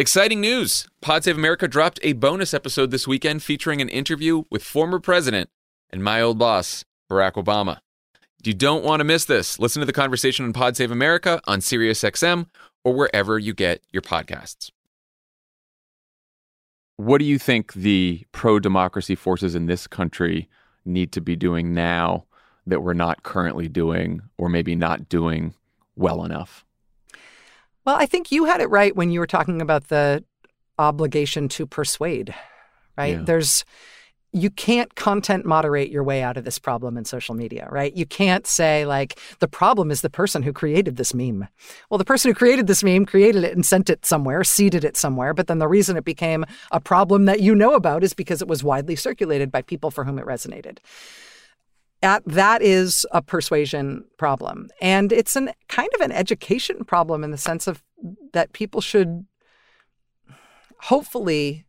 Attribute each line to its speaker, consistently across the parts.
Speaker 1: Exciting news! Pod Save America dropped a bonus episode this weekend featuring an interview with former president and my old boss, Barack Obama. You don't want to miss this. Listen to the conversation on Pod Save America on SiriusXM or wherever you get your podcasts. What do you think the pro democracy forces in this country need to be doing now that we're not currently doing or maybe not doing well enough?
Speaker 2: Well, I think you had it right when you were talking about the obligation to persuade, right?
Speaker 1: Yeah.
Speaker 2: There's you can't content moderate your way out of this problem in social media, right? You can't say like the problem is the person who created this meme. Well, the person who created this meme created it and sent it somewhere, seeded it somewhere, but then the reason it became a problem that you know about is because it was widely circulated by people for whom it resonated. At, that is a persuasion problem. And it's an kind of an education problem in the sense of that people should hopefully,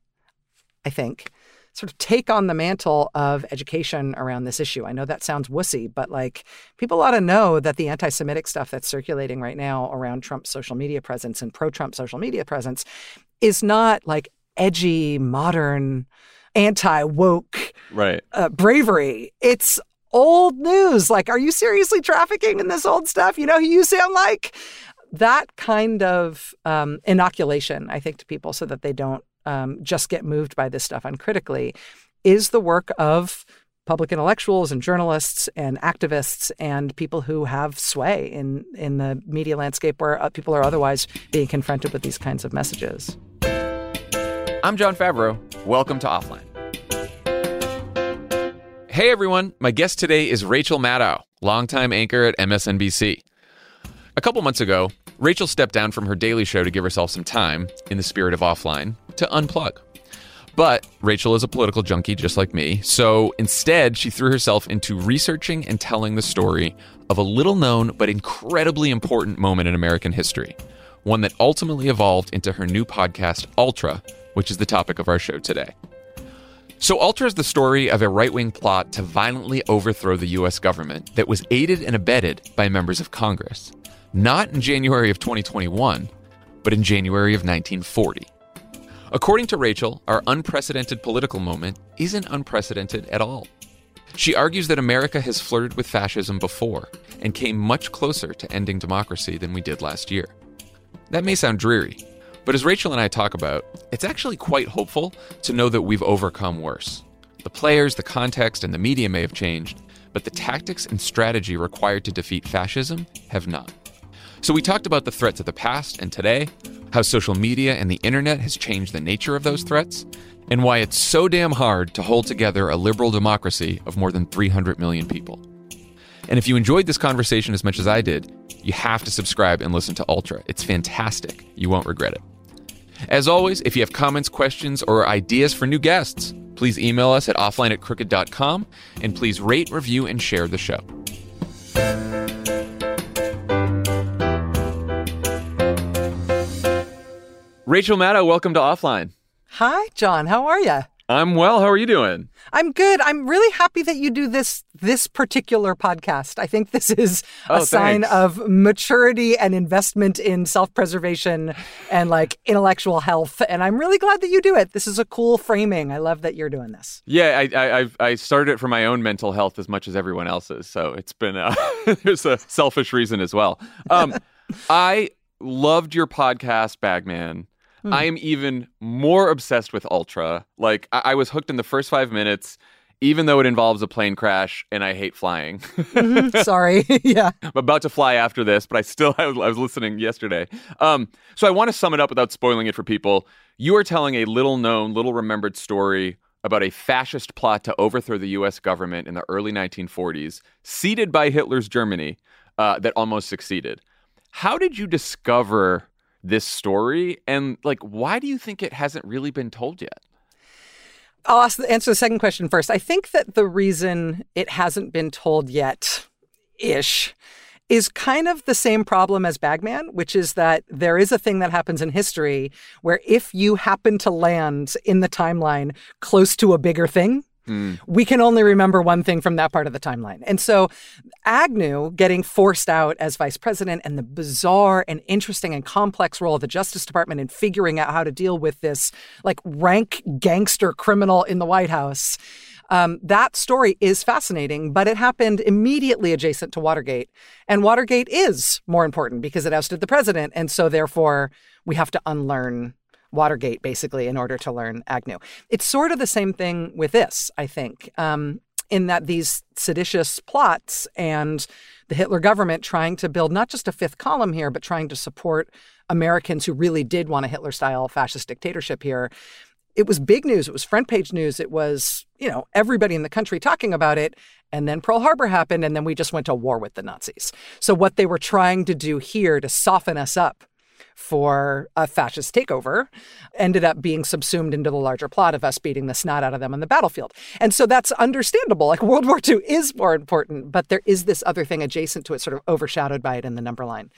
Speaker 2: I think, sort of take on the mantle of education around this issue. I know that sounds wussy, but like people ought to know that the anti Semitic stuff that's circulating right now around Trump's social media presence and pro Trump social media presence is not like edgy, modern, anti woke
Speaker 1: Right.
Speaker 2: uh, bravery. It's old news. Like, are you seriously trafficking in this old stuff? You know who you sound like? That kind of um, inoculation, I think, to people so that they don't um, just get moved by this stuff uncritically is the work of public intellectuals and journalists and activists and people who have sway in, in the media landscape where uh, people are otherwise being confronted with these kinds of messages.
Speaker 1: I'm John Favreau. Welcome to Offline. Hey everyone, my guest today is Rachel Maddow, longtime anchor at MSNBC. A couple months ago, Rachel stepped down from her daily show to give herself some time, in the spirit of offline, to unplug. But Rachel is a political junkie just like me, so instead she threw herself into researching and telling the story of a little known but incredibly important moment in American history, one that ultimately evolved into her new podcast, Ultra, which is the topic of our show today. So, Ultra is the story of a right wing plot to violently overthrow the US government that was aided and abetted by members of Congress, not in January of 2021, but in January of 1940. According to Rachel, our unprecedented political moment isn't unprecedented at all. She argues that America has flirted with fascism before and came much closer to ending democracy than we did last year. That may sound dreary, but as Rachel and I talk about, it's actually quite hopeful to know that we've overcome worse. The players, the context, and the media may have changed, but the tactics and strategy required to defeat fascism have not. So we talked about the threats of the past and today, how social media and the internet has changed the nature of those threats, and why it's so damn hard to hold together a liberal democracy of more than 300 million people. And if you enjoyed this conversation as much as I did, you have to subscribe and listen to Ultra. It's fantastic. You won't regret it. As always, if you have comments, questions, or ideas for new guests, please email us at offline at crooked.com and please rate, review, and share the show. Rachel Maddow, welcome to Offline.
Speaker 2: Hi, John. How are you?
Speaker 1: I'm well. How are you doing?
Speaker 2: I'm good. I'm really happy that you do this this particular podcast. I think this is a
Speaker 1: Oh,
Speaker 2: sign of maturity and investment in self-preservation and like intellectual health. And I'm really glad that you do it. This is a cool framing. I love that you're doing this.
Speaker 1: Yeah, I, I I've, I started it for my own mental health as much as everyone else's, so it's been uh, there's a selfish reason as well. Um, I loved your podcast, Bagman. I am even more obsessed with Ultra. Like I, I was hooked in the first five minutes, even though it involves a plane crash, and I hate flying.
Speaker 2: Mhm. Sorry. yeah.
Speaker 1: I'm about to fly after this, but I still I was, I was listening yesterday. Um, so I want to sum it up without spoiling it for people. You are telling a little known, little remembered story about a fascist plot to overthrow the U.S. government in the early 1940s, seeded by Hitler's Germany, uh, that almost succeeded. How did you discover this story, and like, why do you think it hasn't really been told yet?
Speaker 2: I'll ask, answer the second question first. I think that the reason it hasn't been told yet, ish, is kind of the same problem as Bagman, which is that there is a thing that happens in history where if you happen to land in the timeline close to a bigger thing, Mm. We can only remember one thing from that part of the timeline. And so Agnew getting forced out as vice president and the bizarre and interesting and complex role of the Justice Department in figuring out how to deal with this like rank gangster criminal in the White House. Um, that story is fascinating, but it happened immediately adjacent to Watergate. And Watergate is more important because it ousted the president. And so, therefore, we have to unlearn Watergate, basically, in order to learn Agnew. It's sort of the same thing with this, I think, um, in that these seditious plots and the Hitler government trying to build not just a fifth column here, but trying to support Americans who really did want a Hitler style fascist dictatorship here. It was big news. It was front page news. It was, you know, everybody in the country talking about it. And then Pearl Harbor happened, and then we just went to war with the Nazis. So, what they were trying to do here to soften us up for a fascist takeover ended up being subsumed into the larger plot of us beating the snot out of them on the battlefield. And so that's understandable. Like World War II is more important, but there is this other thing adjacent to it, sort of overshadowed by it in the number line.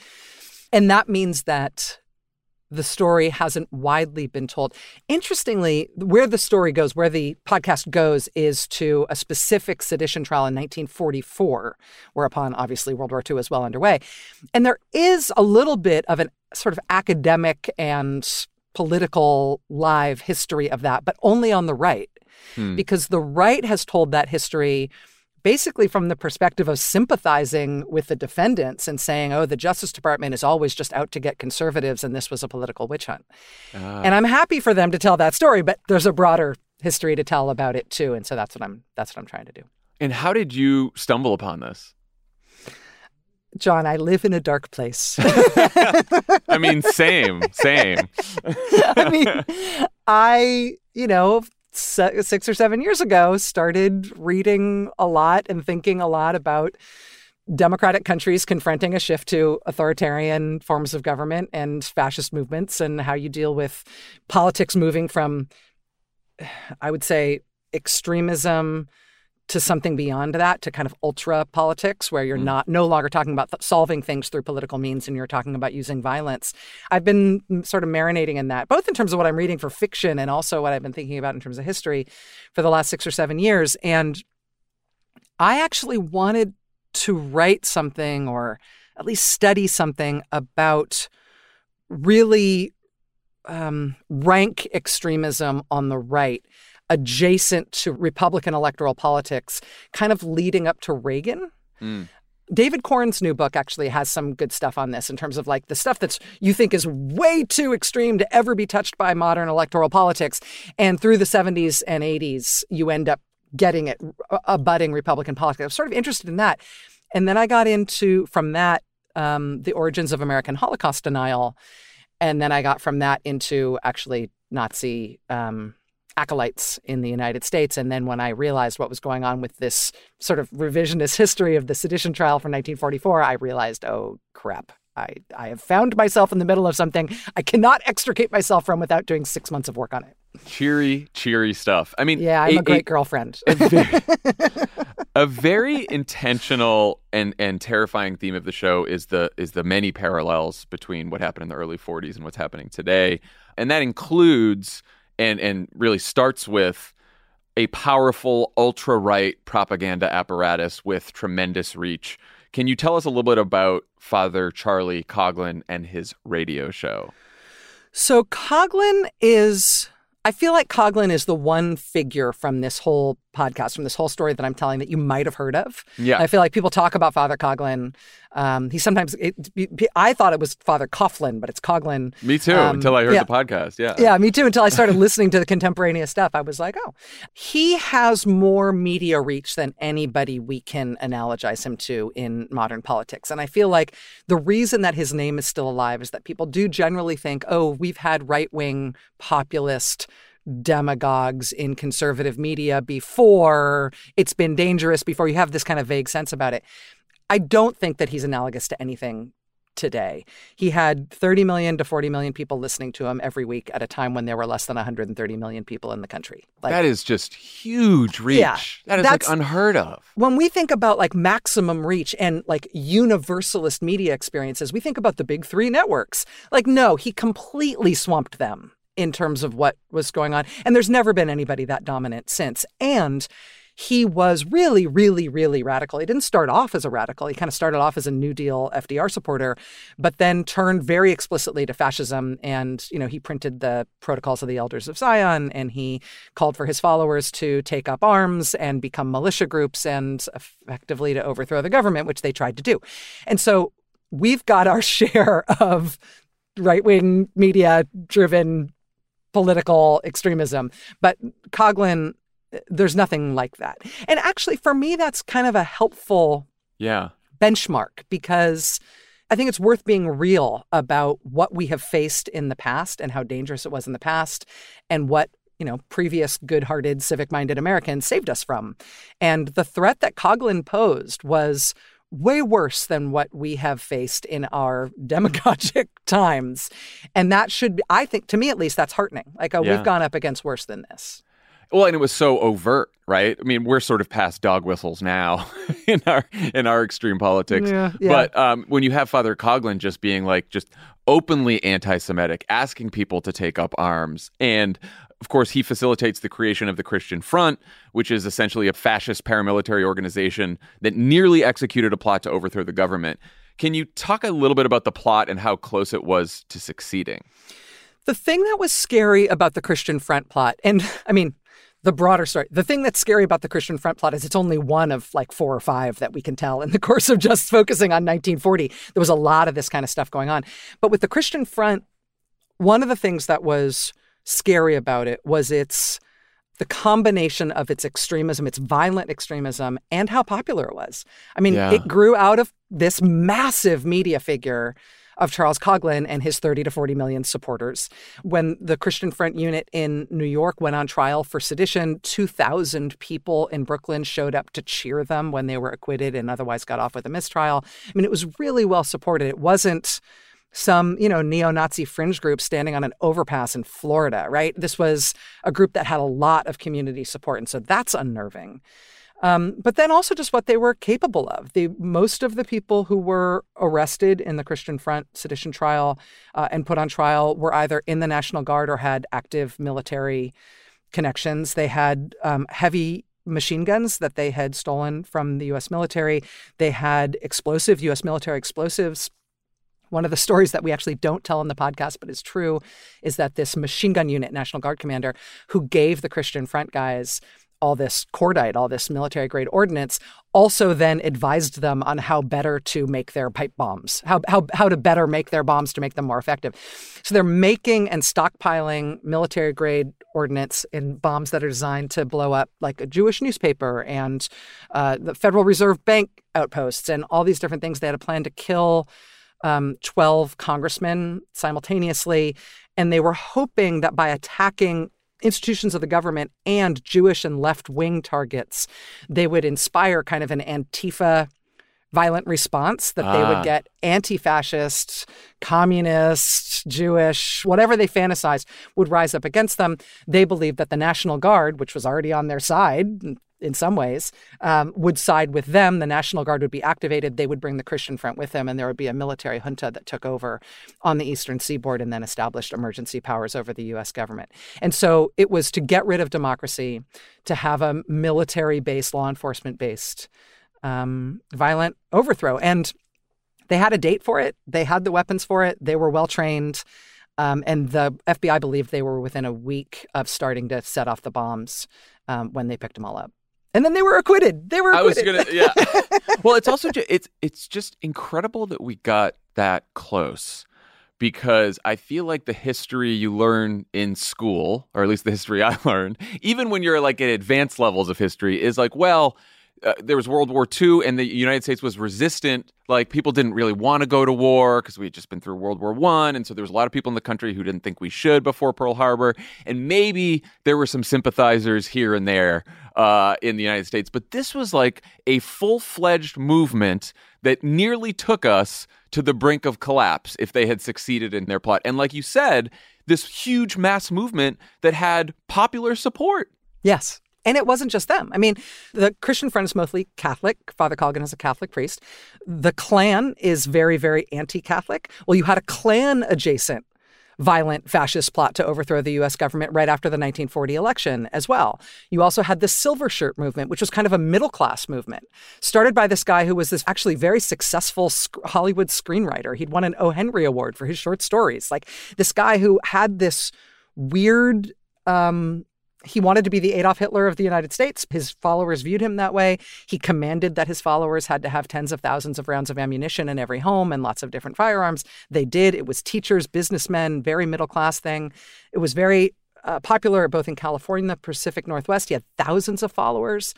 Speaker 2: And that means that the story hasn't widely been told. Interestingly, where the story goes, where the podcast goes, is to a specific sedition trial in 1944, whereupon obviously World War II is well underway. And there is a little bit of an sort of academic and political live history of that, but only on the right. Hmm. Because the right has told that history basically from the perspective of sympathizing with the defendants and saying, oh, the Justice Department is always just out to get conservatives and this was a political witch hunt. Ah. And I'm happy for them to tell that story, but there's a broader history to tell about it too. And so that's what I'm that's what I'm trying to do.
Speaker 1: And how did you stumble upon this?
Speaker 2: John, I live in a dark place.
Speaker 1: I mean, same, same.
Speaker 2: I mean, I, you know, six or seven years ago, started reading a lot and thinking a lot about democratic countries confronting a shift to authoritarian forms of government and fascist movements and how you deal with politics moving from, I would say, extremism to something beyond that to kind of ultra politics where you're mm. not no longer talking about th- solving things through political means and you're talking about using violence. I've been sort of marinating in that both in terms of what i'm reading for fiction and also what i've been thinking about in terms of history for the last six or seven years. And i actually wanted to write something or at least study something about really um, rank extremism on the right adjacent to Republican electoral politics, kind of leading up to Reagan. Mm. David Corn's new book actually has some good stuff on this in terms of like the stuff that's you think is way too extreme to ever be touched by modern electoral politics. And through the 70s and 80s, you end up getting it a budding Republican politics. I was sort of interested in that. And then I got into from that um, the origins of American Holocaust denial. And then I got from that into actually Nazi um, acolytes in the United States. And then when I realized what was going on with this sort of revisionist history of the sedition trial from 1944, I realized, oh, crap. I, I have found myself in the middle of something I cannot extricate myself from without doing six months of work on it.
Speaker 1: Cheery, cheery stuff. I mean,
Speaker 2: yeah, I'm a, a great a, girlfriend.
Speaker 1: A very, a very intentional and and terrifying theme of the show is the is the many parallels between what happened in the early 40s and what's happening today, and that includes and and really starts with a powerful ultra right propaganda apparatus with tremendous reach. Can you tell us a little bit about Father Charlie Coughlin and his radio show?
Speaker 2: So Coughlin is I feel like Coughlin is the one figure from this whole podcast, from this whole story that I'm telling that you might have heard of.
Speaker 1: Yeah.
Speaker 2: I feel like people talk about Father Coughlin. Um, he sometimes, it, I thought it was Father Coughlin, but it's Coughlin.
Speaker 1: Me too, um, until I heard yeah. the podcast. Yeah.
Speaker 2: Yeah, me too, until I started listening to the contemporaneous stuff. I was like, oh, he has more media reach than anybody we can analogize him to in modern politics. And I feel like the reason that his name is still alive is that people do generally think, oh, we've had right wing populist demagogues in conservative media before. It's been dangerous before. You have this kind of vague sense about it. I don't think that he's analogous to anything today. He had 30 million to 40 million people listening to him every week at a time when there were less than 130 million people in the country.
Speaker 1: Like, that is just huge reach. Yeah, that is like unheard of.
Speaker 2: When we think about like maximum reach and like universalist media experiences, we think about the big three networks. Like, no, he completely swamped them in terms of what was going on. And there's never been anybody that dominant since. And he was really, really, really radical. He didn't start off as a radical. He kind of started off as a New Deal FDR supporter, but then turned very explicitly to fascism. And, you know, he printed the Protocols of the Elders of Zion and he called for his followers to take up arms and become militia groups and effectively to overthrow the government, which they tried to do. And so we've got our share of right wing media driven political extremism. But Coughlin, there's nothing like that. And actually, for me, that's kind of a helpful
Speaker 1: yeah
Speaker 2: benchmark because I think it's worth being real about what we have faced in the past and how dangerous it was in the past and what you know previous good-hearted civic-minded Americans saved us from. And the threat that Coughlin posed was way worse than what we have faced in our demagogic times. And that should, I think, to me at least, that's heartening. Like, oh, yeah. we've gone up against worse than this.
Speaker 1: Well, and it was so overt, right? I mean, we're sort of past dog whistles now in our in our extreme politics. Yeah, yeah. But um, when you have Father Coughlin just being like just openly anti-Semitic, asking people to take up arms, and of course, he facilitates the creation of the Christian Front, which is essentially a fascist paramilitary organization that nearly executed a plot to overthrow the government. Can you talk a little bit about the plot and how close it was to succeeding?
Speaker 2: The thing that was scary about the Christian Front plot, and I mean, the broader story. The thing that's scary about the Christian Front plot is it's only one of like four or five that we can tell in the course of just focusing on 1940. There was a lot of this kind of stuff going on. But with the Christian Front, one of the things that was scary about it was its the combination of its extremism, its violent extremism, and how popular it was. I mean, yeah. it grew out of this massive media figure of Charles Coughlin and his 30 to 40 million supporters. When the Christian Front unit in New York went on trial for sedition, 2,000 people in Brooklyn showed up to cheer them when they were acquitted and otherwise got off with a mistrial. I mean, it was really well supported. It wasn't some, you know, neo-Nazi fringe group standing on an overpass in Florida, right? This was a group that had a lot of community support, and so that's unnerving. Um, but then also just what they were capable of. The most of the people who were arrested in the Christian Front sedition trial uh, and put on trial were either in the National Guard or had active military connections. They had um, heavy machine guns that they had stolen from the U.S. military. They had explosive U.S. military explosives one of the stories that we actually don't tell on the podcast, but is true, is that this machine gun unit, National Guard commander, who gave the Christian Front guys all this cordite, all this military grade ordnance, also then advised them on how better to make their pipe bombs, how, how, how to better make their bombs to make them more effective. So they're making and stockpiling military grade ordnance in bombs that are designed to blow up like a Jewish newspaper and uh, the Federal Reserve Bank outposts and all these different things. They had a plan to kill um, 12 congressmen simultaneously. And they were hoping that by attacking institutions of the government and Jewish and left wing targets, they would inspire kind of an Antifa violent response that they would ah. get anti fascist, communist, Jewish, whatever they fantasized would rise up against them. They believed that the National Guard, which was already on their side, in some ways, um, would side with them. The National Guard would be activated. They would bring the Christian Front with them, and there would be a military junta that took over on the eastern seaboard and then established emergency powers over the U.S. government. And so it was to get rid of democracy, to have a military based, law enforcement based um, violent overthrow. And they had a date for it, they had the weapons for it, they were well trained. Um, and the FBI believed they were within a week of starting to set off the bombs um, when they picked them all up and then they were acquitted. They were. Acquitted.
Speaker 1: I was gonna, yeah. well, it's also just, it's it's just incredible that we got that close because I feel like the history you learn in school, or at least the history I learned, even when you're like at advanced levels of history, is like, well, uh, there was World War II, and the United States was resistant. Like people didn't really want to go to war because we had just been through World War One, and so there was a lot of people in the country who didn't think we should before Pearl Harbor, and maybe there were some sympathizers here and there uh, in the United States. But this was like a full fledged movement that nearly took us to the brink of collapse if they had succeeded in their plot. And like you said, this huge mass movement that had popular support.
Speaker 2: Yes. And it wasn't just them. I mean, the Christian Front is mostly Catholic. Father Coughlin is a Catholic priest. The Klan is very, very anti Catholic. Well, you had a Klan adjacent violent fascist plot to overthrow the US government right after the 1940 election as well. You also had the Silver Shirt movement, which was kind of a middle class movement, started by this guy who was this actually very successful Hollywood screenwriter. He'd won an O. Henry Award for his short stories. Like this guy who had this weird um, he wanted to be the Adolf Hitler of the United States. His followers viewed him that way. He commanded that his followers had to have tens of thousands of rounds of ammunition in every home and lots of different firearms. They did. It was teachers, businessmen, very middle class thing. It was very uh, popular both in California and the Pacific Northwest. He had thousands of followers.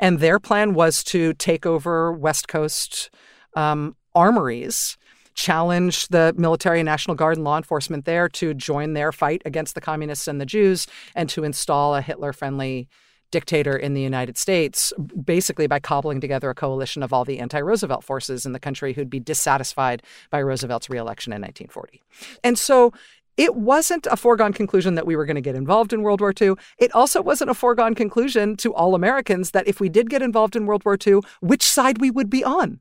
Speaker 2: And their plan was to take over West Coast um, armories challenge the military and National Guard and law enforcement there to join their fight against the communists and the Jews and to install a Hitler friendly dictator in the United States, basically by cobbling together a coalition of all the anti Roosevelt forces in the country who'd be dissatisfied by Roosevelt's reelection in 1940. And so it wasn't a foregone conclusion that we were going to get involved in World War II. It also wasn't a foregone conclusion to all Americans that if we did get involved in World War II, which side we would be on.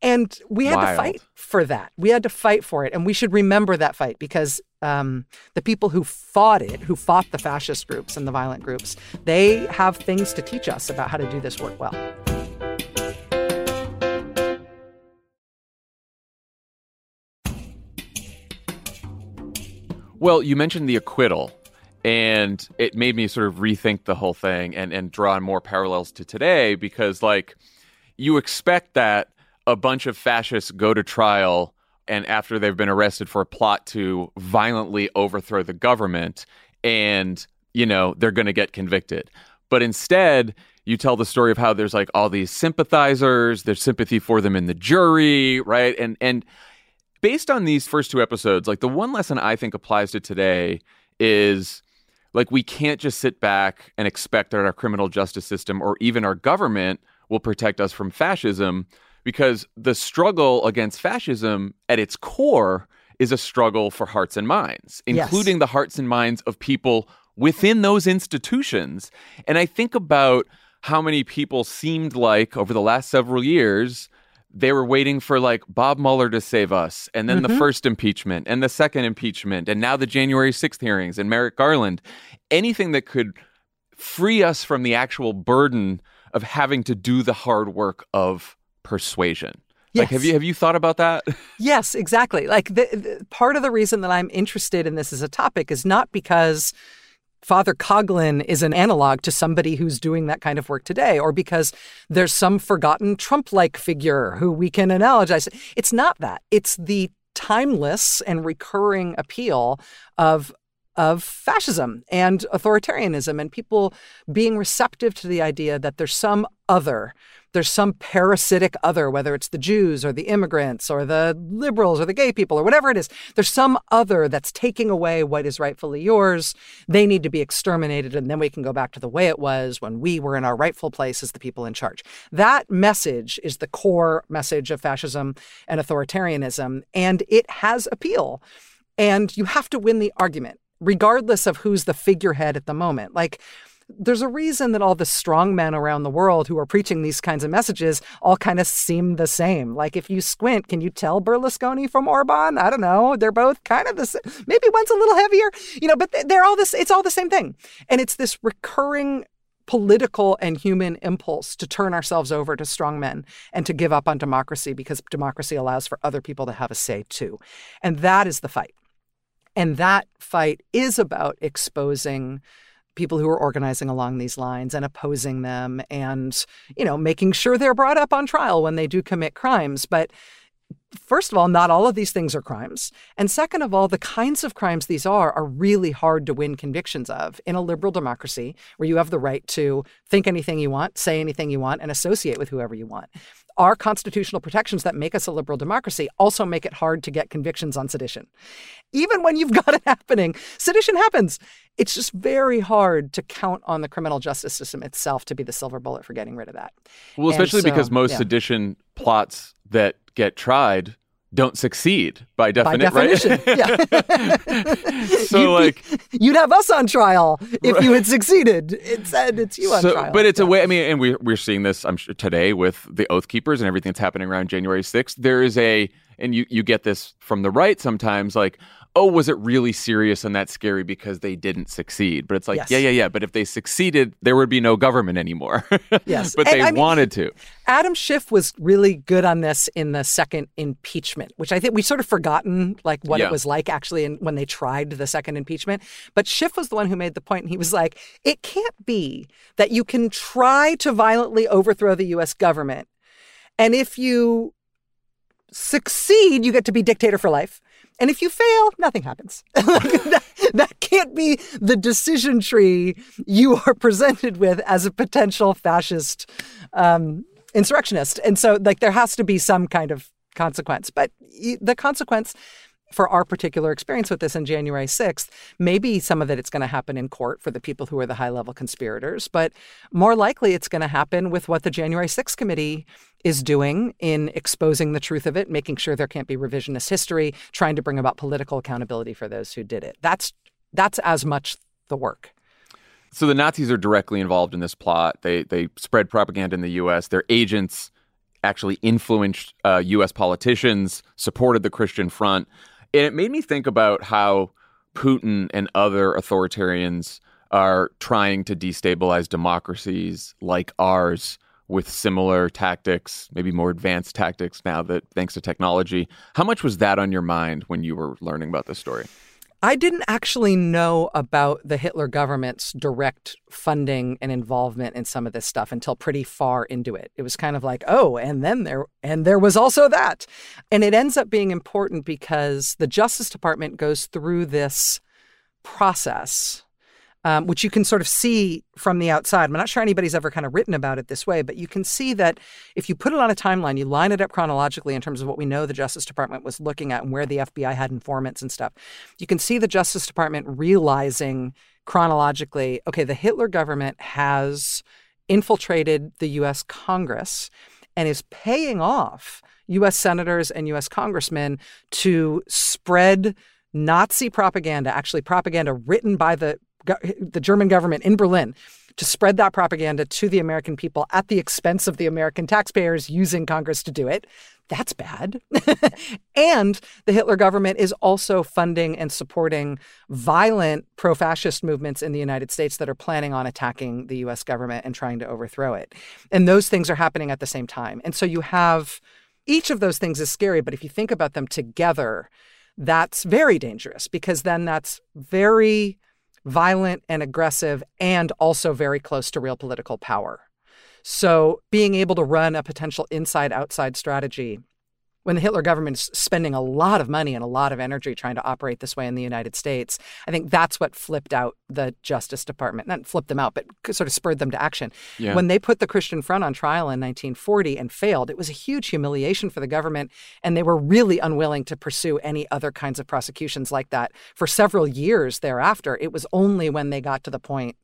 Speaker 2: And we had Wild. to fight for that. We had to fight for it. And we should remember that fight because um, the people who fought it, who fought the fascist groups and the violent groups, they have things to teach us about how to do this work well.
Speaker 1: Well, you mentioned the acquittal, and it made me sort of rethink the whole thing and, and draw more parallels to today because, like, you expect that a bunch of fascists go to trial and after they've been arrested for a plot to violently overthrow the government and you know they're going to get convicted. But instead you tell the story of how there's like all these sympathizers there's sympathy for them in the jury right? And and based on these first two episodes like the one lesson i think applies to today is like we can't just sit back and expect that our criminal justice system or even our government will protect us from fascism because the struggle against fascism at its core is a struggle for hearts and minds, including yes. the hearts and minds of people within those institutions. And I think about how many people seemed like over the last several years they were waiting for like Bob Mueller to save us, and then mm-hmm. the first impeachment, and the second impeachment, and now the January 6th hearings, and Merrick Garland. Anything that could free us from the actual burden of having to do the hard work of persuasion. Yes. Like, have you have you thought about that?
Speaker 2: Yes, exactly. Like the, the, part of the reason that I'm interested in this as a topic is not because Father Coughlin is an analog to somebody who's doing that kind of work today, or because there's some forgotten Trump-like figure who we can analogize. It's not that. It's the timeless and recurring appeal of of fascism and authoritarianism and people being receptive to the idea that there's some other there's some parasitic other, whether it's the Jews or the immigrants or the liberals or the gay people or whatever it is. There's some other that's taking away what is rightfully yours. They need to be exterminated, and then we can go back to the way it was when we were in our rightful place as the people in charge. That message is the core message of fascism and authoritarianism, and it has appeal. And you have to win the argument regardless of who's the figurehead at the moment. Like, there's a reason that all the strong men around the world who are preaching these kinds of messages all kind of seem the same. Like if you squint, can you tell Berlusconi from Orban? I don't know. They're both kind of the same. Maybe one's a little heavier, you know, but they're all this. It's all the same thing, and it's this recurring political and human impulse to turn ourselves over to strong men and to give up on democracy because democracy allows for other people to have a say too. And that is the fight. And that fight is about exposing people who are organizing along these lines and opposing them and, you know, making sure they're brought up on trial when they do commit crimes. But first of all, not all of these things are crimes. And second of all, the kinds of crimes these are are really hard to win convictions of in a liberal democracy where you have the right to think anything you want, say anything you want, and associate with whoever you want our constitutional protections that make us a liberal democracy also make it hard to get convictions on sedition. Even when you've got it happening, sedition happens. It's just very hard to count on the criminal justice system itself to be the silver bullet for getting rid of that.
Speaker 1: Well, especially so, because most yeah. sedition plots that get tried don't succeed by, defini- by definition.
Speaker 2: Right? Yeah. so you'd like be, you'd have us on trial if right. you had succeeded. It said uh, it's you on trial.
Speaker 1: But it's yeah. a way. I mean, and we we're seeing this. I'm sure today with the Oath Keepers and everything that's happening around January 6th. There is a and you you get this from the right sometimes like oh, was it really serious and that scary because they didn't succeed? But it's like,
Speaker 2: Yes.
Speaker 1: yeah, yeah, yeah. But if they succeeded, there would be no government anymore.
Speaker 2: Yes.
Speaker 1: but
Speaker 2: And
Speaker 1: they
Speaker 2: I mean-
Speaker 1: wanted to.
Speaker 2: Adam Schiff was really good on this in the second impeachment, which I think we sort of forgotten like what
Speaker 1: Yeah.
Speaker 2: it was like actually in, when they tried the second impeachment. But Schiff was the one who made the point, and he was like, "It can't be that you can try to violently overthrow the U.S. government, and if you succeed, you get to be dictator for life." And if you fail, nothing happens. That, that can't be the decision tree you are presented with as a potential fascist um, insurrectionist. And so, like, there has to be some kind of consequence. But the consequence for our particular experience with this on January 6th, maybe some of it it's going to happen in court for the people who are the high level conspirators, but more likely it's going to happen with what the January 6th committee is doing in exposing the truth of it, making sure there can't be revisionist history, trying to bring about political accountability for those who did it. That's that's as much the work.
Speaker 1: So the Nazis are directly involved in this plot. They they spread propaganda in the U.S. Their agents actually influenced uh, U.S. politicians, supported the Christian Front, and it made me think about how Putin and other authoritarians are trying to destabilize democracies like ours with similar tactics, maybe more advanced tactics now that thanks to technology. How much was that on your mind when you were learning about this story?
Speaker 2: I didn't actually know about the Hitler government's direct funding and involvement in some of this stuff until pretty far into it. It was kind of like, oh, and then there and there was also that. And it ends up being important because the Justice Department goes through this process um, which you can sort of see from the outside. I'm not sure anybody's ever kind of written about it this way, but you can see that if you put it on a timeline, you line it up chronologically in terms of what we know the Justice Department was looking at and where the FBI had informants and stuff. You can see the Justice Department realizing chronologically okay, the Hitler government has infiltrated the US Congress and is paying off US senators and US congressmen to spread Nazi propaganda, actually propaganda written by the the German government in Berlin to spread that propaganda to the American people at the expense of the American taxpayers using Congress to do it. That's bad. and the Hitler government is also funding and supporting violent pro fascist movements in the United States that are planning on attacking the US government and trying to overthrow it. And those things are happening at the same time. And so you have each of those things is scary, but if you think about them together, that's very dangerous because then that's very violent and aggressive and also very close to real political power. So being able to run a potential inside outside strategy when the Hitler government is spending a lot of money and a lot of energy trying to operate this way in the United States, I think that's what flipped out the Justice Department. Not flipped them out, but sort of spurred them to action.
Speaker 1: Yeah.
Speaker 2: When they put the Christian Front on trial in 1940 and failed, it was a huge humiliation for the government, and they were really unwilling to pursue any other kinds of prosecutions like that for several years thereafter. It was only when they got to the point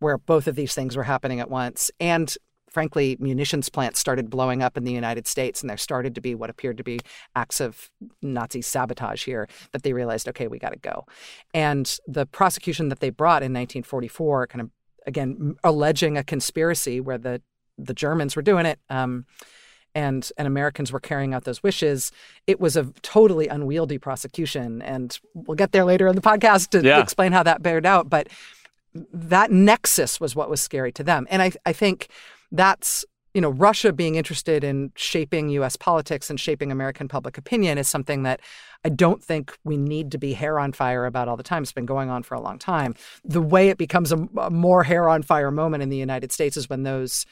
Speaker 2: where both of these things were happening at once and frankly munitions plants started blowing up in the United States and there started to be what appeared to be acts of Nazi sabotage here that they realized okay we got to go and the prosecution that they brought in 1944 kind of again alleging a conspiracy where the the Germans were doing it um, and and Americans were carrying out those wishes. It was a totally unwieldy prosecution, and we'll get there later in the podcast to
Speaker 1: Yeah.
Speaker 2: explain how that bared out. But that nexus was what was scary to them, and I I think that's you know Russia being interested in shaping U.S. politics and shaping American public opinion is something that I don't think we need to be hair on fire about all the time. It's been going on for a long time. The way it becomes a, a more hair on fire moment in the United States is when those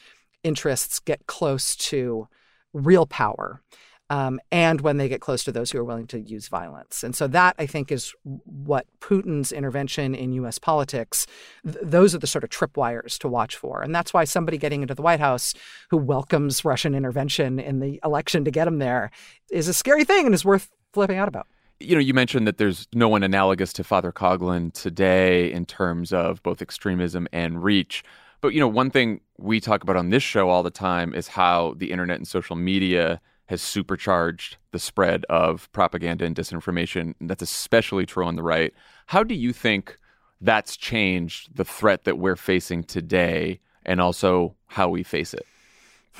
Speaker 2: interests get close to real power. Um, and when they get close to those who are willing to use violence. And so that, I think, is what Putin's intervention in U.S. politics, th- those are the sort of tripwires to watch for. And that's why somebody getting into the White House who welcomes Russian intervention in the election to get him there is a scary thing and is worth flipping out about.
Speaker 1: You know, you mentioned that there's no one analogous to Father Coughlin today in terms of both extremism and reach. But, you know, one thing we talk about on this show all the time is how the internet and social media has supercharged the spread of propaganda and disinformation. And that's especially true on the right. How do you think that's changed the threat that we're facing today and also how we face it?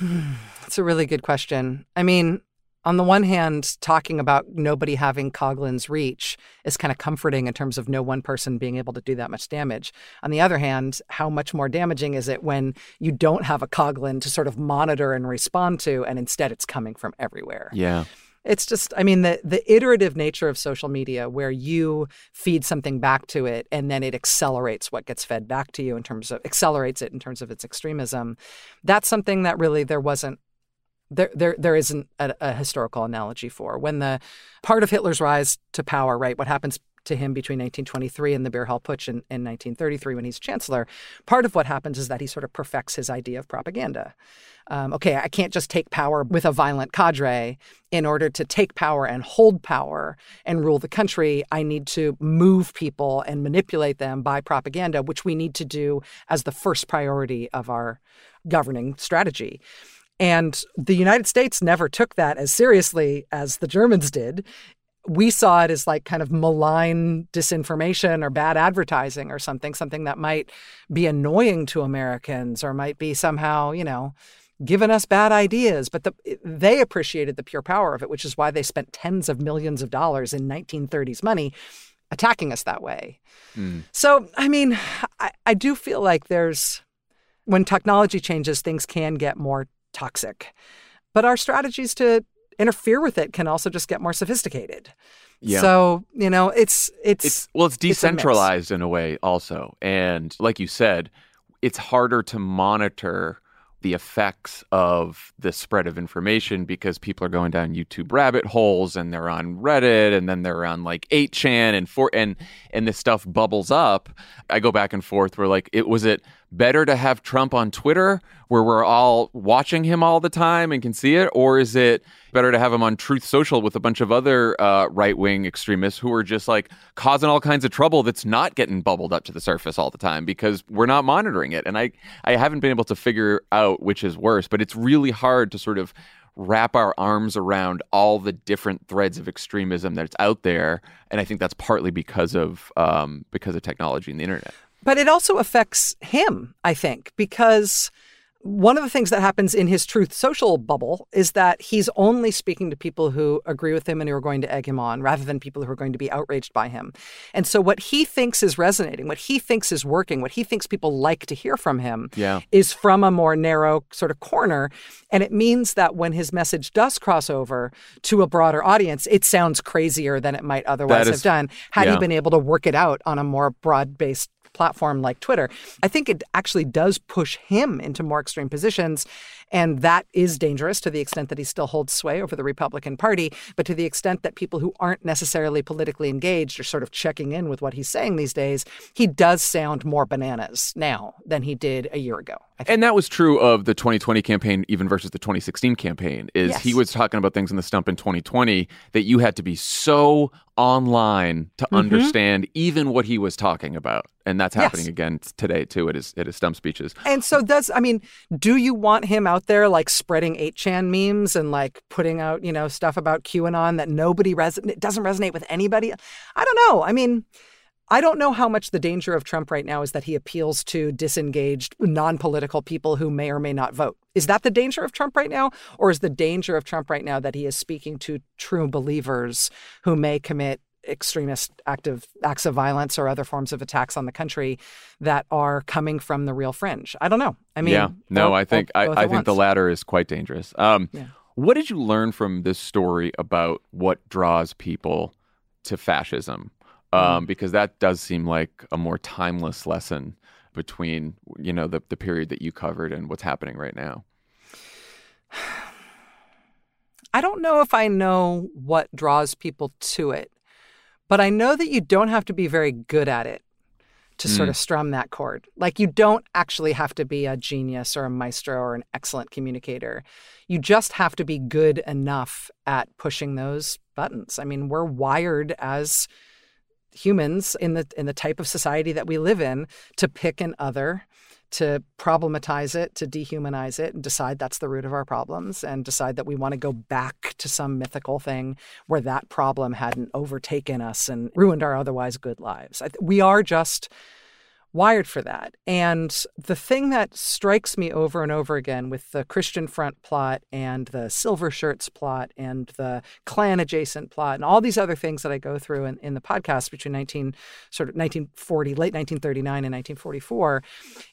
Speaker 2: That's a really good question. I mean, on the one hand, talking about nobody having Coughlin's reach is kind of comforting in terms of no one person being able to do that much damage. On the other hand, how much more damaging is it when you don't have a Coglin to sort of monitor and respond to, and instead it's coming from everywhere?
Speaker 1: Yeah.
Speaker 2: It's just, I mean, the, the iterative nature of social media where you feed something back to it and then it accelerates what gets fed back to you in terms of, accelerates it in terms of its extremism. That's something that really there wasn't there there there isn't a, a, historical analogy for when the part of Hitler's rise to power, right? What happens to him between 1923 and the Beer Hall Putsch in, in 1933 when he's chancellor? Part of what happens is that he sort of perfects his idea of propaganda. Um, okay, I can't just take power with a violent cadre. In order to take power and hold power and rule the country, I need to move people and manipulate them by propaganda, which we need to do as the first priority of our governing strategy. And the United States never took that as seriously as the Germans did. We saw it as like kind of malign disinformation or bad advertising or something, something that might be annoying to Americans or might be somehow, you know, giving us bad ideas. But the, they appreciated the pure power of it, which is why they spent tens of millions of dollars in 1930s money attacking us that way. Mm. So, I mean, I, I do feel like there's, when technology changes, things can get more toxic. But our strategies to interfere with it can also just get more sophisticated. Yeah. So, you know, it's it's,
Speaker 1: it's well, it's decentralized it's in a way also. And like you said, it's harder to monitor the effects of the spread of information because people are going down YouTube rabbit holes and they're on Reddit and then they're on like 8chan and for and and this stuff bubbles up. I go back and forth where like it was it better to have Trump on Twitter where we're all watching him all the time and can see it? Or is it better to have him on Truth Social with a bunch of other uh, right wing extremists who are just like causing all kinds of trouble that's not getting bubbled up to the surface all the time because we're not monitoring it? And I, I haven't been able to figure out which is worse, but it's really hard to sort of wrap our arms around all the different threads of extremism that's out there, and I think that's partly because of um, because of technology and the internet.
Speaker 2: But it also affects him, I think, because one of the things that happens in his truth social bubble is that he's only speaking to people who agree with him and who are going to egg him on rather than people who are going to be outraged by him. And so what he thinks is resonating, what he thinks is working, what he thinks people like to hear from him
Speaker 1: yeah.
Speaker 2: is from a more narrow sort of corner. And it means that when his message does cross over to a broader audience, it sounds crazier than it might otherwise is, have done had yeah. he been able to work it out on a more broad based platform like Twitter, I think it actually does push him into more extreme positions. And that is dangerous to the extent that he still holds sway over the Republican Party. But to the extent that people who aren't necessarily politically engaged are sort of checking in with what he's saying these days, he does sound more bananas now than he did a year ago.
Speaker 1: And that was true of the 2020 campaign, even versus the 2016 campaign. Is yes. he was talking about things in the stump in 2020 that you had to be so online to mm-hmm. understand even what he was talking about, and that's happening yes. again today too at his at his stump speeches.
Speaker 2: And so, does I mean, do you want him out there like spreading 8chan memes and like putting out you know stuff about QAnon that nobody res- doesn't resonate with anybody? I don't know. I mean. I don't know how much the danger of Trump right now is that he appeals to disengaged, non political people who may or may not vote. Is that the danger of Trump right now? Or is the danger of Trump right now that he is speaking to true believers who may commit extremist active acts of violence or other forms of attacks on the country that are coming from the real fringe? I don't know. I mean,
Speaker 1: yeah, no, I think I, I think once. the latter is quite dangerous. Um, yeah. What did you learn from this story about what draws people to fascism? um, mm-hmm. because that does seem like a more timeless lesson between you know the the period that you covered and what's happening right now.
Speaker 2: I don't know if I know what draws people to it, but I know that you don't have to be very good at it to mm. sort of strum that chord. Like you don't actually have to be a genius or a maestro or an excellent communicator. You just have to be good enough at pushing those buttons. I mean, we're wired as humans in the in the type of society that we live in to pick an other to problematize it, to dehumanize it, and decide that's the root of our problems, and decide that we want to go back to some mythical thing where that problem hadn't overtaken us and ruined our otherwise good lives. We are just wired for that. And the thing that strikes me over and over again with the Christian Front plot and the Silver Shirts plot and the Klan adjacent plot and all these other things that I go through in, in the podcast between 19 sort of 1940, late 1939 and 1944,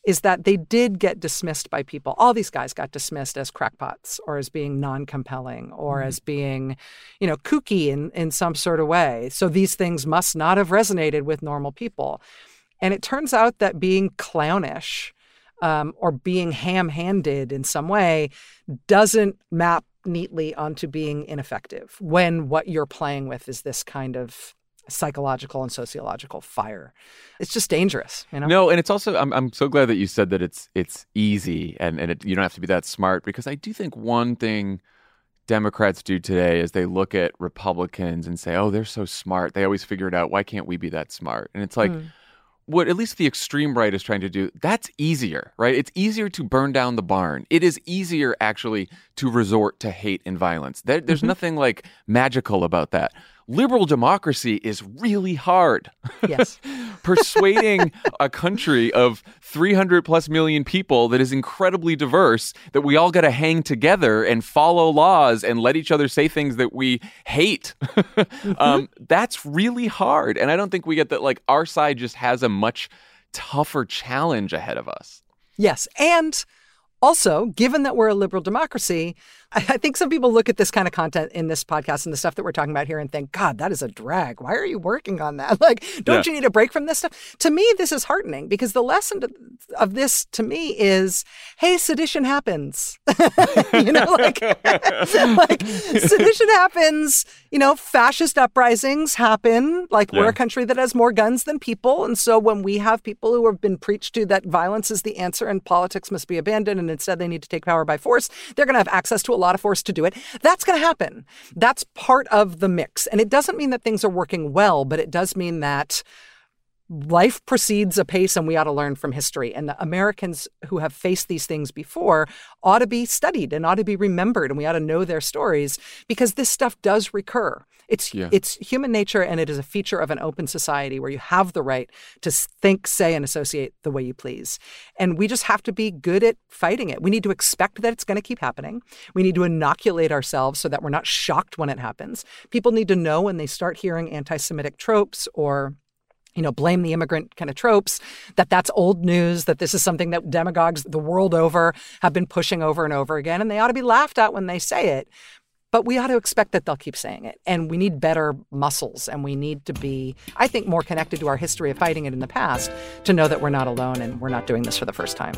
Speaker 2: is that they did get dismissed by people. All these guys got dismissed as crackpots or as being non-compelling or mm-hmm. as being, you know, kooky in, in some sort of way. So these things must not have resonated with normal people. And it turns out that being clownish um, or being ham handed in some way doesn't map neatly onto being ineffective when what you're playing with is this kind of psychological and sociological fire. It's just dangerous, you know.
Speaker 1: No, and it's also I'm I'm so glad that you said that it's it's easy and and it, you don't have to be that smart because I do think one thing Democrats do today is they look at Republicans and say, "Oh, they're so smart. They always figure it out. Why can't we be that smart?" And it's like mm what at least the extreme right is trying to do, that's easier, right? It's easier to burn down the barn. It is easier actually to resort to hate and violence. There, there's mm-hmm. nothing like magical about that liberal democracy is really hard.
Speaker 2: Yes.
Speaker 1: Persuading a country of 300 plus million people that is incredibly diverse that we all got to hang together and follow laws and let each other say things that we hate. mm-hmm. um, that's really hard. And I don't think we get that, like, our side just has a much tougher challenge ahead of us.
Speaker 2: Yes. And also, given that we're a liberal democracy, I think some people look at this kind of content in this podcast and the stuff that we're talking about here and think, God, that is a drag. Why are you working on that? Like, don't yeah. you need a break from this stuff? To me, this is heartening because the lesson of this to me is, hey, sedition happens. you know, like, like sedition happens. You know, fascist uprisings happen. Like, yeah. we're a country that has more guns than people. And so when we have people who have been preached to that violence is the answer and politics must be abandoned and instead they need to take power by force, they're going to have access to a lot of force to do it. That's going to happen. That's part of the mix. And it doesn't mean that things are working well, but it does mean that life proceeds apace and we ought to learn from history. And the Americans who have faced these things before ought to be studied and ought to be remembered and we ought to know their stories because this stuff does recur. It's yeah. it's human nature and it is a feature of an open society where you have the right to think, say and associate the way you please. And we just have to be good at fighting it. We need to expect that it's going to keep happening. We need to inoculate ourselves so that we're not shocked when it happens. People need to know when they start hearing anti-Semitic tropes or you know, blame the immigrant kind of tropes, that that's old news, that this is something that demagogues the world over have been pushing over and over again, and they ought to be laughed at when they say it. But we ought to expect that they'll keep saying it. And we need better muscles, and we need to be, I think, more connected to our history of fighting it in the past to know that we're not alone and we're not doing this for the first time.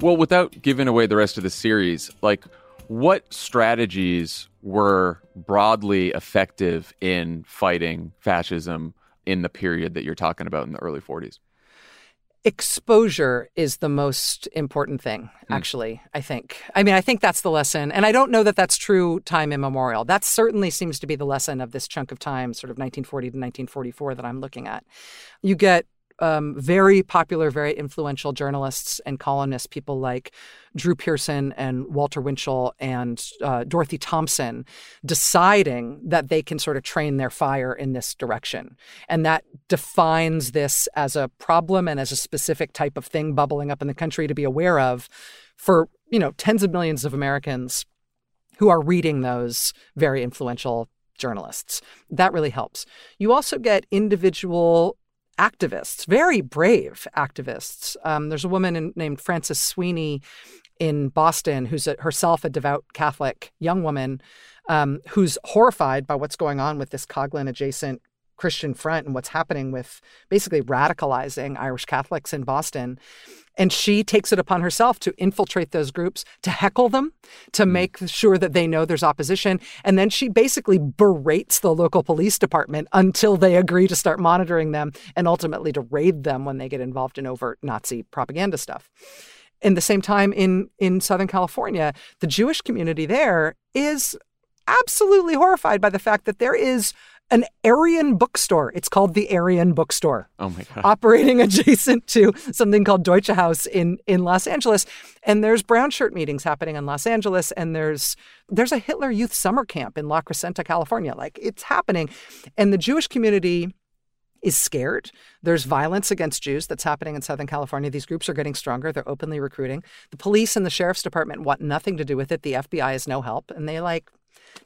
Speaker 1: Well, without giving away the rest of the series, like what strategies were broadly effective in fighting fascism in the period that you're talking about in the early 40s?
Speaker 2: exposure is the most important thing hmm. actually mm. i think i mean i think that's the lesson and i don't know that that's true time immemorial that certainly seems to be the lesson of this chunk of time sort of 1940 to 1944 that i'm looking at you get um, very popular, very influential journalists and columnists, people like Drew Pearson and Walter Winchell and uh, Dorothy Thompson, deciding that they can sort of train their fire in this direction. And that defines this as a problem and as a specific type of thing bubbling up in the country to be aware of for, you know, tens of millions of Americans who are reading those very influential journalists. That really helps. You also get individual activists, very brave activists. Um, there's a woman in, named Frances Sweeney in Boston who's a, herself a devout Catholic young woman um, who's horrified by what's going on with this Coughlin adjacent Christian front and what's happening with basically radicalizing Irish Catholics in Boston. And she takes it upon herself to infiltrate those groups, to heckle them, to hmm. make sure that they know there's opposition. And then she basically berates the local police department until they agree to start monitoring them and ultimately to raid them when they get involved in overt Nazi propaganda stuff. In the same time, in, in Southern California, the Jewish community there is absolutely horrified by the fact that there is an Aryan bookstore. It's called the Aryan Bookstore.
Speaker 1: Oh my god.
Speaker 2: Operating adjacent to something called Deutsche Haus in in Los Angeles, and there's brown shirt meetings happening in Los Angeles, and there's there's a Hitler Youth summer camp in La Crescenta, California. Like it's happening, and the Jewish community is scared. There's violence against Jews that's happening in Southern California. These groups are getting stronger. They're openly recruiting. The police and the sheriff's department want nothing to do with it. The FBI is no help. And they like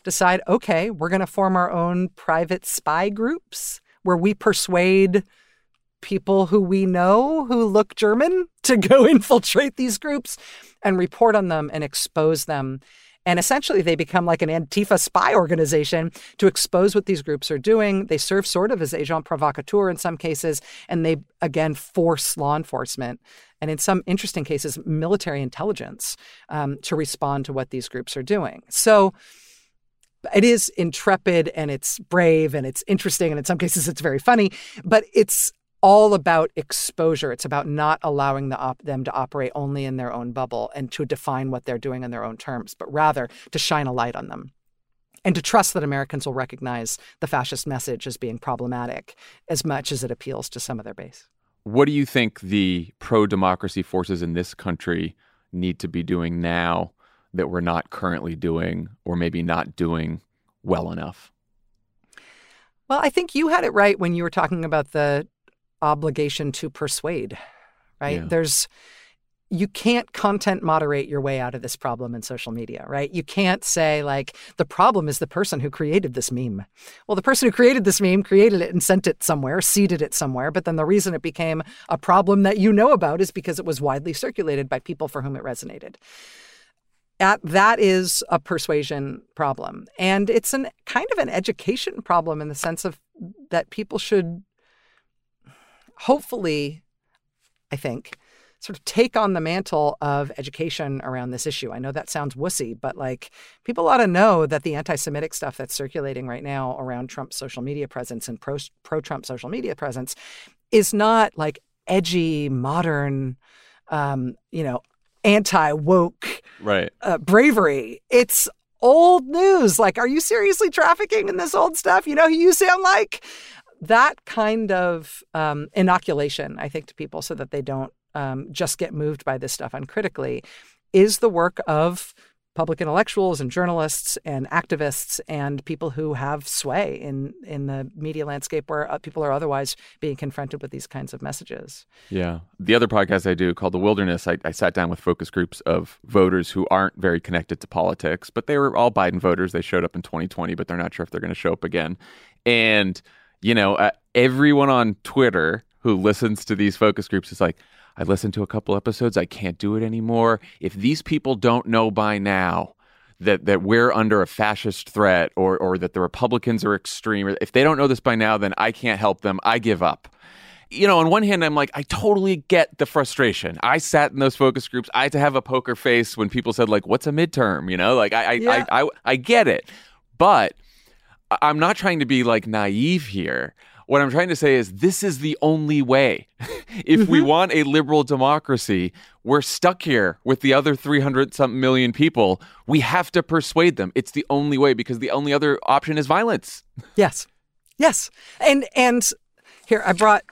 Speaker 2: decide, okay, we're going to form our own private spy groups where we persuade people who we know who look German to go infiltrate these groups and report on them and expose them. And essentially, they become like an Antifa spy organization to expose what these groups are doing. They serve sort of as agent provocateur in some cases, and they, again, force law enforcement and in some interesting cases, military intelligence um, to respond to what these groups are doing. So, it is intrepid and it's brave and it's interesting and in some cases it's very funny, but it's all about exposure. It's about not allowing the op- them to operate only in their own bubble and to define what they're doing in their own terms, but rather to shine a light on them and to trust that Americans will recognize the fascist message as being problematic as much as it appeals to some of their base.
Speaker 1: What do you think the pro democracy forces in this country need to be doing now that we're not currently doing or maybe not doing well enough?
Speaker 2: Well, I think you had it right when you were talking about the obligation to persuade, right? Yeah. There's you can't content moderate your way out of this problem in social media, right? You can't say, like, the problem is the person who created this meme. Well, the person who created this meme created it and sent it somewhere, seeded it somewhere. But then the reason it became a problem that you know about is because it was widely circulated by people for whom it resonated. At, that is a persuasion problem. And it's an kind of an education problem in the sense of that people should hopefully, I think, sort of take on the mantle of education around this issue. I know that sounds wussy, but like people ought to know that the anti-Semitic stuff that's circulating right now around Trump's social media presence and pro pro Trump social media presence is not like edgy, modern, um, you know, anti woke
Speaker 1: right
Speaker 2: uh, bravery. It's old news. Like, are you seriously trafficking in this old stuff? You know who you sound like? That kind of um, inoculation, I think, to people so that they don't um, just get moved by this stuff uncritically is the work of public intellectuals and journalists and activists and people who have sway in in the media landscape where uh, people are otherwise being confronted with these kinds of messages.
Speaker 1: Yeah. The other podcast I do called The Wilderness, I, I sat down with focus groups of voters who aren't very connected to politics, but they were all Biden voters. They showed up in 2020, but they're not sure if they're going to show up again. And, you know, uh, everyone on Twitter who listens to these focus groups is like, I listened to a couple episodes. I can't do it anymore. If these people don't know by now that that we're under a fascist threat or or that the Republicans are extreme, if they don't know this by now, then I can't help them. I give up. You know, on one hand, I'm like, I totally get the frustration. I sat in those focus groups. I had to have a poker face when people said, like, "What's a midterm?" You know, like I, I, yeah. I, I, I get it, but I'm not trying to be like naive here. What I'm trying to say is this is the only way. if mm-hmm. we want a liberal democracy, we're stuck here with the other 300 something million people. We have to persuade them. It's the only way because the only other option is violence.
Speaker 2: Yes. Yes. And and here I brought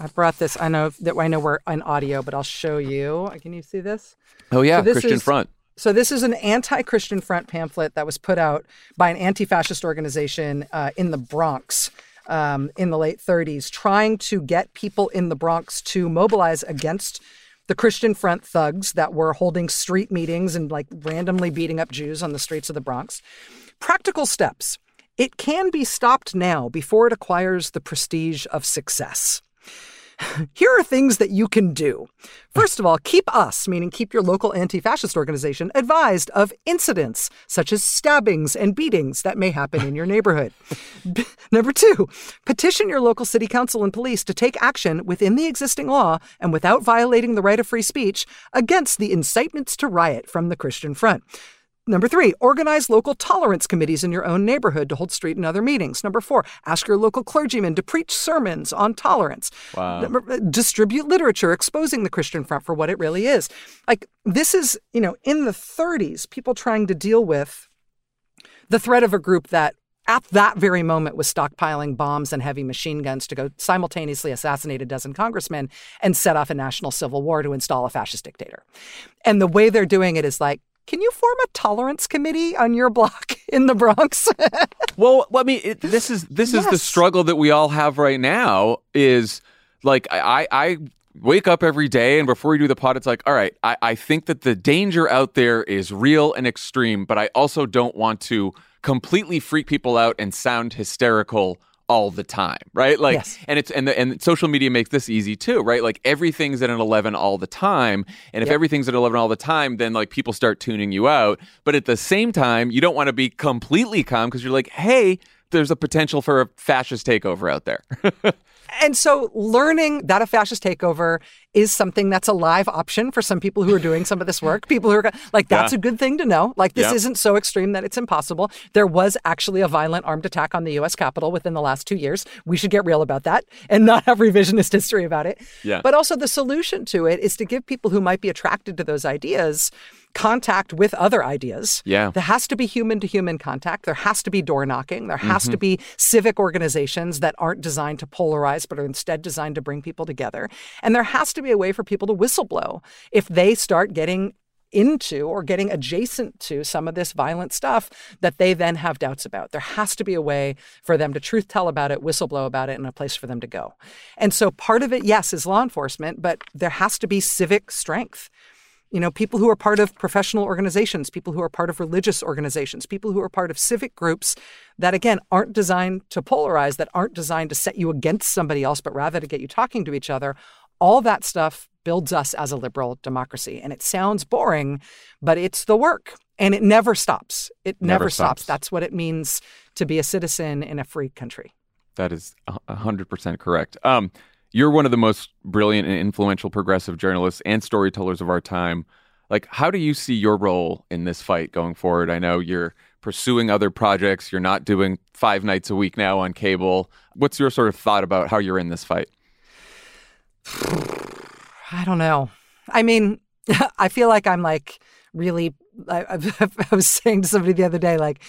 Speaker 2: I brought this. I know that I know we're on audio, but I'll show you. Can you see this?
Speaker 1: Oh yeah, so Christian is, Front.
Speaker 2: So this is an anti-Christian Front pamphlet that was put out by an anti-fascist organization uh, in the Bronx um, in the late 30s, trying to get people in the Bronx to mobilize against the Christian Front thugs that were holding street meetings and like randomly beating up Jews on the streets of the Bronx. Practical steps. It can be stopped now before it acquires the prestige of success. Here are things that you can do. First of all, keep us, meaning keep your local anti fascist organization, advised of incidents such as stabbings and beatings that may happen in your neighborhood. Number two, petition your local city council and police to take action within the existing law and without violating the right of free speech against the incitements to riot from the Christian Front. Number three, organize local tolerance committees in your own neighborhood to hold street and other meetings. Number four, ask your local clergyman to preach sermons on tolerance.
Speaker 1: Wow.
Speaker 2: Number, uh, distribute literature exposing the Christian front for what it really is. Like, this is, you know, in the 30s, people trying to deal with the threat of a group that at that very moment was stockpiling bombs and heavy machine guns to go simultaneously assassinate a dozen congressmen and set off a national civil war to install a fascist dictator. And the way they're doing it is like, can you form a tolerance committee on your block in the Bronx?
Speaker 1: well, I mean, it, this is this yes. is the struggle that we all have right now. Is like I I wake up every day and before you do the pod, it's like, all right, I, I think that the danger out there is real and extreme, but I also don't want to completely freak people out and sound hysterical all the time, right? Like, yes. and it's and the, and social media makes this easy too, right? Like everything's at an eleven all the time, and if yep. everything's at eleven all the time, then like people start tuning you out. But at the same time, you don't want to be completely calm because you're like, hey, there's a potential for a fascist takeover out there.
Speaker 2: and so learning that a fascist takeover is something that's a live option for some people who are doing some of this work. People who are like, that's yeah. a good thing to know. Like, this yeah. isn't so extreme that it's impossible. There was actually a violent armed attack on the U.S. Capitol within the last two years. We should get real about that and not have revisionist history about it.
Speaker 1: Yeah.
Speaker 2: But also, the solution to it is to give people who might be attracted to those ideas contact with other ideas.
Speaker 1: Yeah.
Speaker 2: There has to be human to human contact. There has to be door knocking. There has mm-hmm. to be civic organizations that aren't designed to polarize, but are instead designed to bring people together. And there has to be a way for people to whistleblow if they start getting into or getting adjacent to some of this violent stuff that they then have doubts about. There has to be a way for them to truth tell about it, whistleblow about it, and a place for them to go. And so part of it, yes, is law enforcement, but there has to be civic strength. You know, people who are part of professional organizations, people who are part of religious organizations, people who are part of civic groups that, again, aren't designed to polarize, that aren't designed to set you against somebody else, but rather to get you talking to each other. All that stuff builds us as a liberal democracy. And it sounds boring, but it's the work. And it never stops. It never, never stops. stops. That's what it means to be a citizen in a free country.
Speaker 1: That is 100% correct. Um, you're one of the most brilliant and influential progressive journalists and storytellers of our time. Like, how do you see your role in this fight going forward? I know you're pursuing other projects. You're not doing five nights a week now on cable. What's your sort of thought about how you're in this fight?
Speaker 2: I don't know. I mean, I feel like I'm like really. I, I, was saying to somebody the other day, like,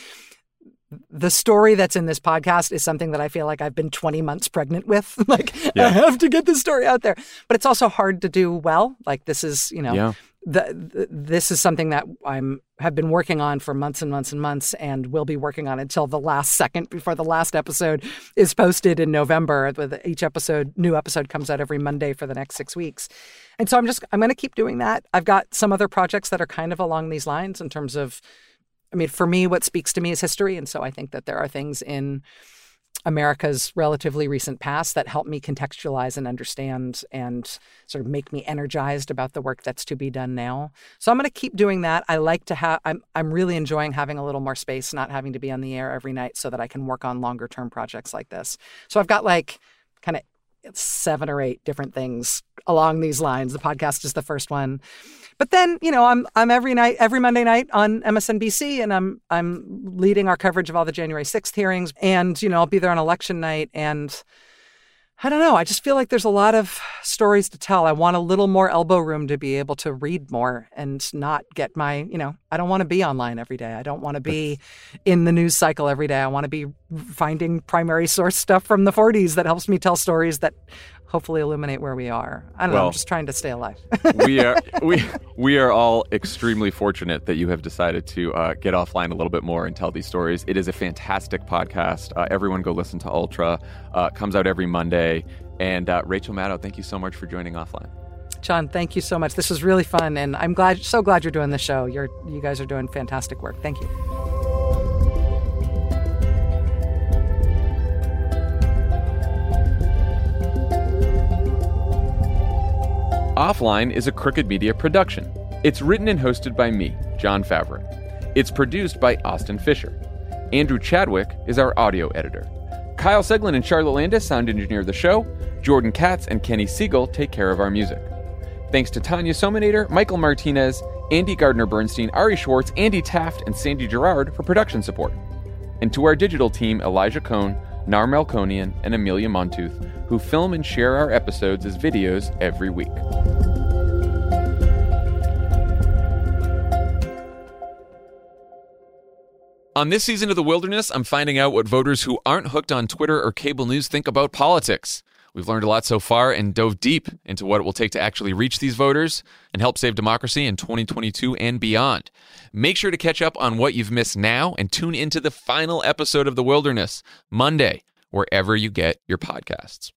Speaker 2: the story that's in this podcast is something that I feel like I've been 20 months pregnant with. like, yeah. I have to get this story out there. But it's also hard to do well. Like, this is, you know, yeah the, the, this is something that I'm have been working on for months and months and months, and will be working on until the last second before the last episode is posted in November. With each episode, new episode comes out every Monday for the next six weeks, and so I'm just I'm going to keep doing that. I've got some other projects that are kind of along these lines in terms of, I mean, for me, what speaks to me is history, and so I think that there are things in America's relatively recent past that help me contextualize and understand and sort of make me energized about the work that's to be done now. So I'm going to keep doing that. I like to have I'm I'm really enjoying having a little more space, not having to be on the air every night so that I can work on longer term projects like this. So I've got like kind of seven or eight different things along these lines. The podcast is the first one. But then, you know, I'm I'm every night, every Monday night on MSNBC, and I'm I'm leading our coverage of all the January 6th hearings, and you know, I'll be there on election night, and I don't know. I just feel like there's a lot of stories to tell. I want a little more elbow room to be able to read more and not get my, you know, I don't want to be online every day. I don't want to be in the news cycle every day. I want to be finding primary source stuff from the 40s that helps me tell stories that hopefully illuminate where we are. I don't well, know. I'm just trying to stay alive.
Speaker 1: we are we we are all extremely fortunate that you have decided to uh, get offline a little bit more and tell these stories. It is a fantastic podcast. Uh, everyone go listen to Ultra. Uh, comes out every Monday. And uh, Rachel Maddow, thank you so much for joining offline.
Speaker 2: John, thank you so much. This was really fun, and I'm glad, so glad you're doing the show. You're you guys are doing fantastic work. Thank you.
Speaker 1: Offline is a Crooked Media production. It's written and hosted by me, John Favreau. It's produced by Austin Fisher. Andrew Chadwick is our audio editor. Kyle Seglin and Charlotte Landes sound engineer of the show. Jordan Katz and Kenny Siegel take care of our music. Thanks to Tanya Somanader, Michael Martinez, Andy Gardner Bernstein, Ari Schwartz, Andy Taft, and Sandy Gerard for production support. And to our digital team, Elijah Cohn, Nar Melkonian, and Amelia Montooth, who film and share our episodes as videos every week. On this season of The Wilderness, I'm finding out what voters who aren't hooked on Twitter or cable news think about politics. We've learned a lot so far and dove deep into what it will take to actually reach these voters and help save democracy in 2022 and beyond. Make sure to catch up on what you've missed now and tune into the final episode of The Wilderness, Monday, wherever you get your podcasts.